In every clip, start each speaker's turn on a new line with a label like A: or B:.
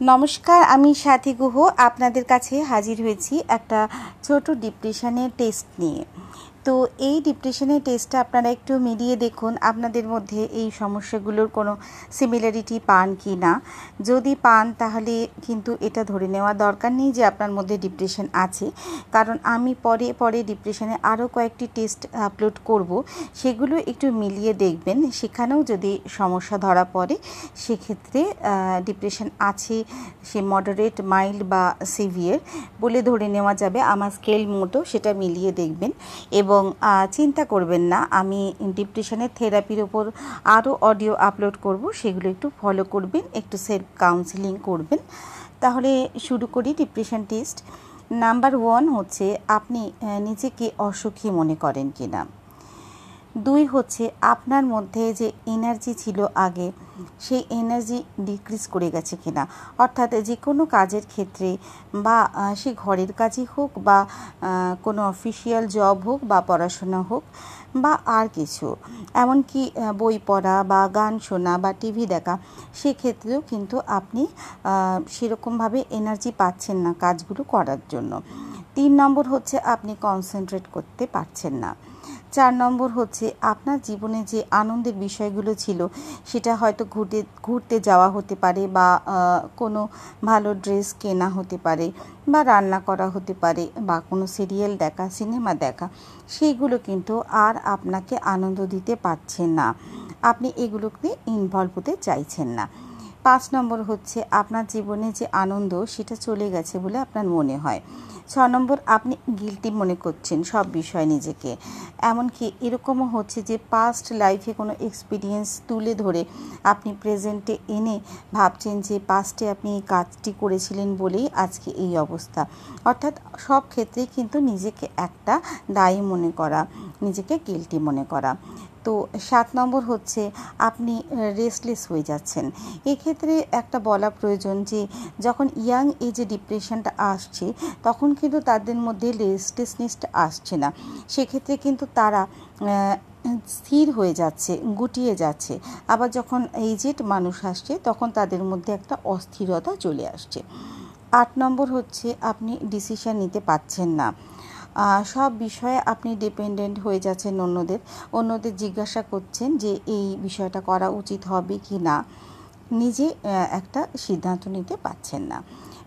A: নমস্কার আমি সাথী গুহ। আপনাদের কাছে হাজির হয়েছি একটা ছোট ডিপ্রেশনের টেস্ট নিয়ে। তো এই ডিপ্রেশনের টেস্টটা আপনারা একটু মিলিয়ে দেখুন, আপনাদের মধ্যে এই সমস্যাগুলোর কোনো সিমিলারিটি পান কি না। যদি পান, তাহলে কিন্তু এটা ধরে নেওয়া দরকার নেই যে আপনার মধ্যে ডিপ্রেশন আছে। কারণ আমি পরে পরে ডিপ্রেশনে আরও কয়েকটি টেস্ট আপলোড করব, সেগুলো একটু মিলিয়ে দেখবেন। সেখানেও যদি সমস্যা ধরা পড়ে, সেক্ষেত্রে ডিপ্রেশন আছে, সে মডারেট মাইল্ড বা সিভিয়ার বলে ধরে নেওয়া যাবে। আমার স্কেল মতো সেটা মিলিয়ে দেখবেন। এবং এবং চিন্তা করবেন না, আমি ডিপ্রেশনের থেরাপির ওপর আরও অডিও আপলোড করব, সেগুলো একটু ফলো করবেন, একটু সেলফ কাউন্সিলিং করবেন। তাহলে শুরু করি ডিপ্রেশন টেস্ট। নাম্বার ওয়ান হচ্ছে, আপনি নিজেকে অসুখী মনে করেন কি না দুই হচ্ছে আপনার মধ্যে যে এনার্জি ছিল আগে, সেই এনার্জি ডিক্রিজ করে গেছে কিনা। অর্থাৎ যে কোনো কাজের ক্ষেত্রে বা সে ঘরের কাজই হোক বা কোনো অফিসিয়াল জব হোক বা পড়াশোনা হোক বা আর কিছু। এমনকি বই পড়া বা গান শোনা বা টিভি দেখা, সেক্ষেত্রেও কিন্তু আপনি সেরকমভাবে এনার্জি পাচ্ছেন না কাজগুলো করার জন্য। তিন নম্বর হচ্ছে আপনি কনসেন্ট্রেট করতে পারছেন না। চার নম্বর হচ্ছে, আপনার জীবনে যে আনন্দের বিষয়গুলো ছিল, সেটা হয়তো ঘুরতে ঘুরতে যাওয়া হতে পারে বা কোনো ভালো ড্রেস কেনা হতে পারে বা রান্না করা হতে পারে বা কোনো সিরিয়াল দেখা, সিনেমা দেখা সেইগুলো কিন্তু আর আপনাকে আনন্দ দিতে পারছেন না। আপনি এগুলোকে ইনভলভ হতে চাইছেন না। পাঁচ নম্বর হচ্ছে আপনার জীবনে যে আনন্দ, সেটা চলে গেছে বলে আপনার মনে হয়। ছ নম্বর, আপনি গিলটি মনে করছেন সব বিষয় নিজেকে। এমনকি এরকমও হচ্ছে যে পাস্ট লাইফে কোনো এক্সপিরিয়েন্স তুলে ধরে আপনি প্রেজেন্টে এনে ভাবছেন যে পাস্টে আপনি এই কাজটি করেছিলেন বলেই আজকে এই অবস্থা। অর্থাৎ সব ক্ষেত্রে কিন্তু নিজেকে একটা দায়ী মনে করা, নিজেকে গিলটি মনে করা। তো সাত নম্বর হচ্ছে আপনি রেস্টলেস হয়ে যাচ্ছেন। এক্ষেত্রে একটা বলা প্রয়োজন যে, যখন ইয়াং এজে ডিপ্রেশনটা আসছে, তখন কিন্তু তাদের মধ্যে রেস্টলেসনেসটা আসছে না। সেক্ষেত্রে কিন্তু তারা স্থির হয়ে যাচ্ছে, গুটিয়ে যাচ্ছে। আবার যখন এইজেড মানুষ আসছে, তখন তাদের মধ্যে একটা অস্থিরতা চলে আসছে। আট নম্বর হচ্ছে আপনি ডিসিশন নিতে পারছেন না। সব বিষয়ে আপনি ডিপেন্ডেন্ট হয়ে যাচ্ছেন অন্যদের। অন্যদের জিজ্ঞাসা করছেন যে এই বিষয়টা করা উচিত হবে কি না নিজে একটা সিদ্ধান্ত নিতে পারছেন না।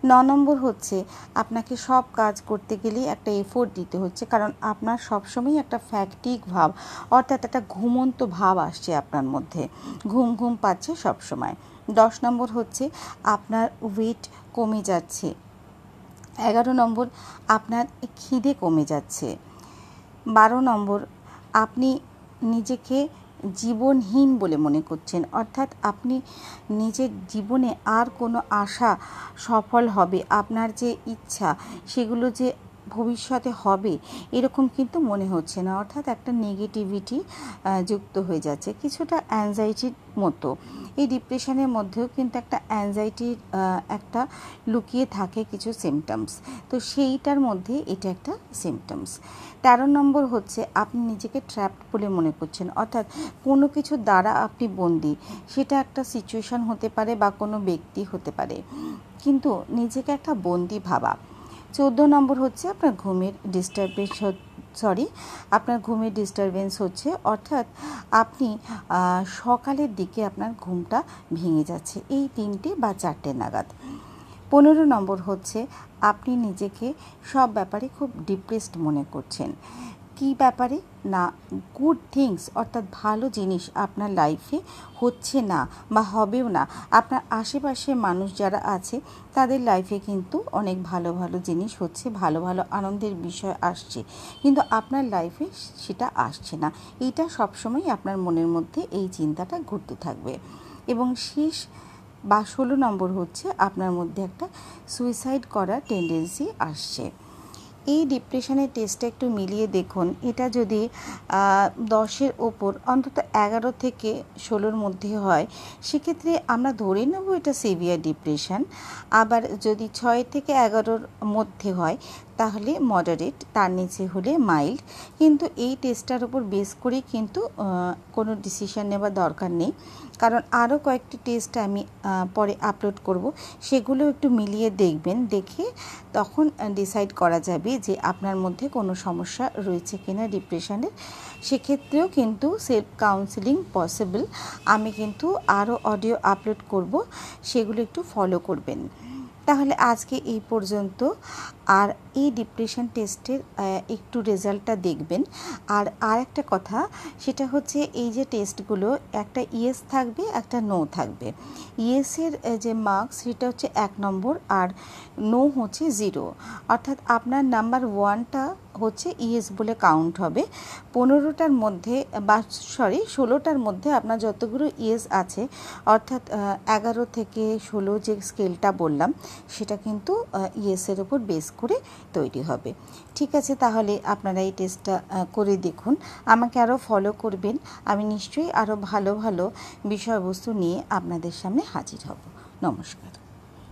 A: ন নম্বর হচ্ছে, আপনাকে সব কাজ করতে গেলেই একটা এফোর্ট দিতে হচ্ছে, কারণ আপনার সবসময় একটা ফ্যাকটিক ভাব, অর্থাৎ একটা ঘুমন্ত ভাব আসছে আপনার মধ্যে। ঘুম ঘুম পাচ্ছে সবসময়। দশ নম্বর হচ্ছে, আপনার ওয়েট কমে যাচ্ছে। এগারো নম্বর, আপনার খিদে কমে যাচ্ছে। বারো নম্বর, আপনি নিজেকে জীবনহীন বলে মনে করছেন। অর্থাৎ আপনি নিজের জীবনে আর কোনো আশা সফল হবে, আপনার যে ইচ্ছা, সেগুলো যে ভবিষ্যতে হবে, এরকম কিন্তু মনে হচ্ছে না। অর্থাৎ একটা নেগেটিভিটি যুক্ত হয়ে যাচ্ছে। কিছুটা অ্যাংজাইটির মতো। এই ডিপ্রেশনের মধ্যেও কিন্তু একটা অ্যাংজাইটির একটা লুকিয়ে থাকে কিছু সিমটমস তো সেইটার মধ্যে এটা একটা সিমটমস তেরো নম্বর হচ্ছে, আপনি নিজেকে ট্র্যাপড বলে মনে করছেন। অর্থাৎ কোনো কিছু দ্বারা আপনি বন্দি, সেটা একটা সিচুয়েশান হতে পারে বা কোনো ব্যক্তি হতে পারে। কিন্তু নিজেকে একটা বন্দি ভাবা চোদ্দ নম্বর হচ্ছে আপনার ঘুমের ডিস্টারবেন্স সরি আপনার ঘুমের ডিস্টারবেন্স হচ্ছে, অর্থাৎ আপনি সকালের দিকে আপনার ঘুমটা ভেঙে যাচ্ছে। এই তিনটে বা চারটে নাগাদ। পনেরো নম্বর হচ্ছে, আপনি নিজেকে সব ব্যাপারে খুব ডিপ্রেসড মনে করছেন। কি ব্যাপারে? না গুড থিংস অর্থাৎ ভালো জিনিস আপনার লাইফে হচ্ছে না বা হবেও না। আপনার আশেপাশে মানুষ যারা আছে, তাদের লাইফে কিন্তু অনেক ভালো ভালো জিনিস হচ্ছে, ভালো ভালো আনন্দের বিষয় আসছে। কিন্তু আপনার লাইফে সেটা আসছে না। এইটা সবসময় আপনার মনের মধ্যে এই চিন্তাটা ঘুরতে থাকবে। এবং শেষ বা ষোলো নম্বর হচ্ছে আপনার মধ্যে একটা সুইসাইড করার টেন্ডেন্সি আসছে। এই ডিপ্রেশনের টেস্টটা একটু মিলিয়ে দেখুন। এটা যদি দশের ওপর, অন্তত এগারো থেকে ষোলোর মধ্যে হয়, সেক্ষেত্রে আমরা ধরে নেব এটা সিভিয়ার ডিপ্রেশন আবার যদি ছয় থেকে এগারোর মধ্যে হয় তাহলে মডারেট তার নিচে হলে মাইল্ড কিন্তু এই টেস্টটার উপর বেস করেই কিন্তু কোনো ডিসিশন নেওয়ার দরকার নেই। কারণ আরও কয়েকটি টেস্ট আমি পরে আপলোড করব, সেগুলো একটু মিলিয়ে দেখবেন, দেখে তখন ডিসাইড করা যাবে যে আপনার মধ্যে কোনো সমস্যা রয়েছে কিনা ডিপ্রেশনের সেক্ষেত্রেও কিন্তু সেলফ কাউন্সিলিং পসিবল আমি কিন্তু আরও অডিও আপলোড করব, সেগুলো একটু ফলো করবেন। তাহলে আজকে এই পর্যন্ত। আর এই ডিপ্রেশন টেস্টের একটু রেজাল্টটা দেখবেন। আর আর একটা কথা, সেটা হচ্ছে এই যে টেস্টগুলো একটা ইয়েস থাকবে, একটা নো থাকবে। ইয়েসের যে মার্কস সেটা হচ্ছে এক নম্বর আর নো হচ্ছে জিরো অর্থাৎ আপনার নাম্বার ওয়ানটা হচ্ছে ইএস বলে কাউন্ট হবে। পনেরোটার মধ্যে, বা সরি ষোলোটার মধ্যে আপনার যতগুলো ইএস আছে, অর্থাৎ এগারো থেকে ষোলো যে স্কেলটা বললাম, সেটা কিন্তু ইএসের ওপর বেস করে তৈরি হবে। ঠিক আছে, তাহলে আপনারা এই টেস্টটা করে দেখুন। আমাকে আরও ফলো করবেন। আমি নিশ্চয়ই আরও ভালো ভালো বিষয়বস্তু নিয়ে আপনাদের সামনে হাজির হব। নমস্কার।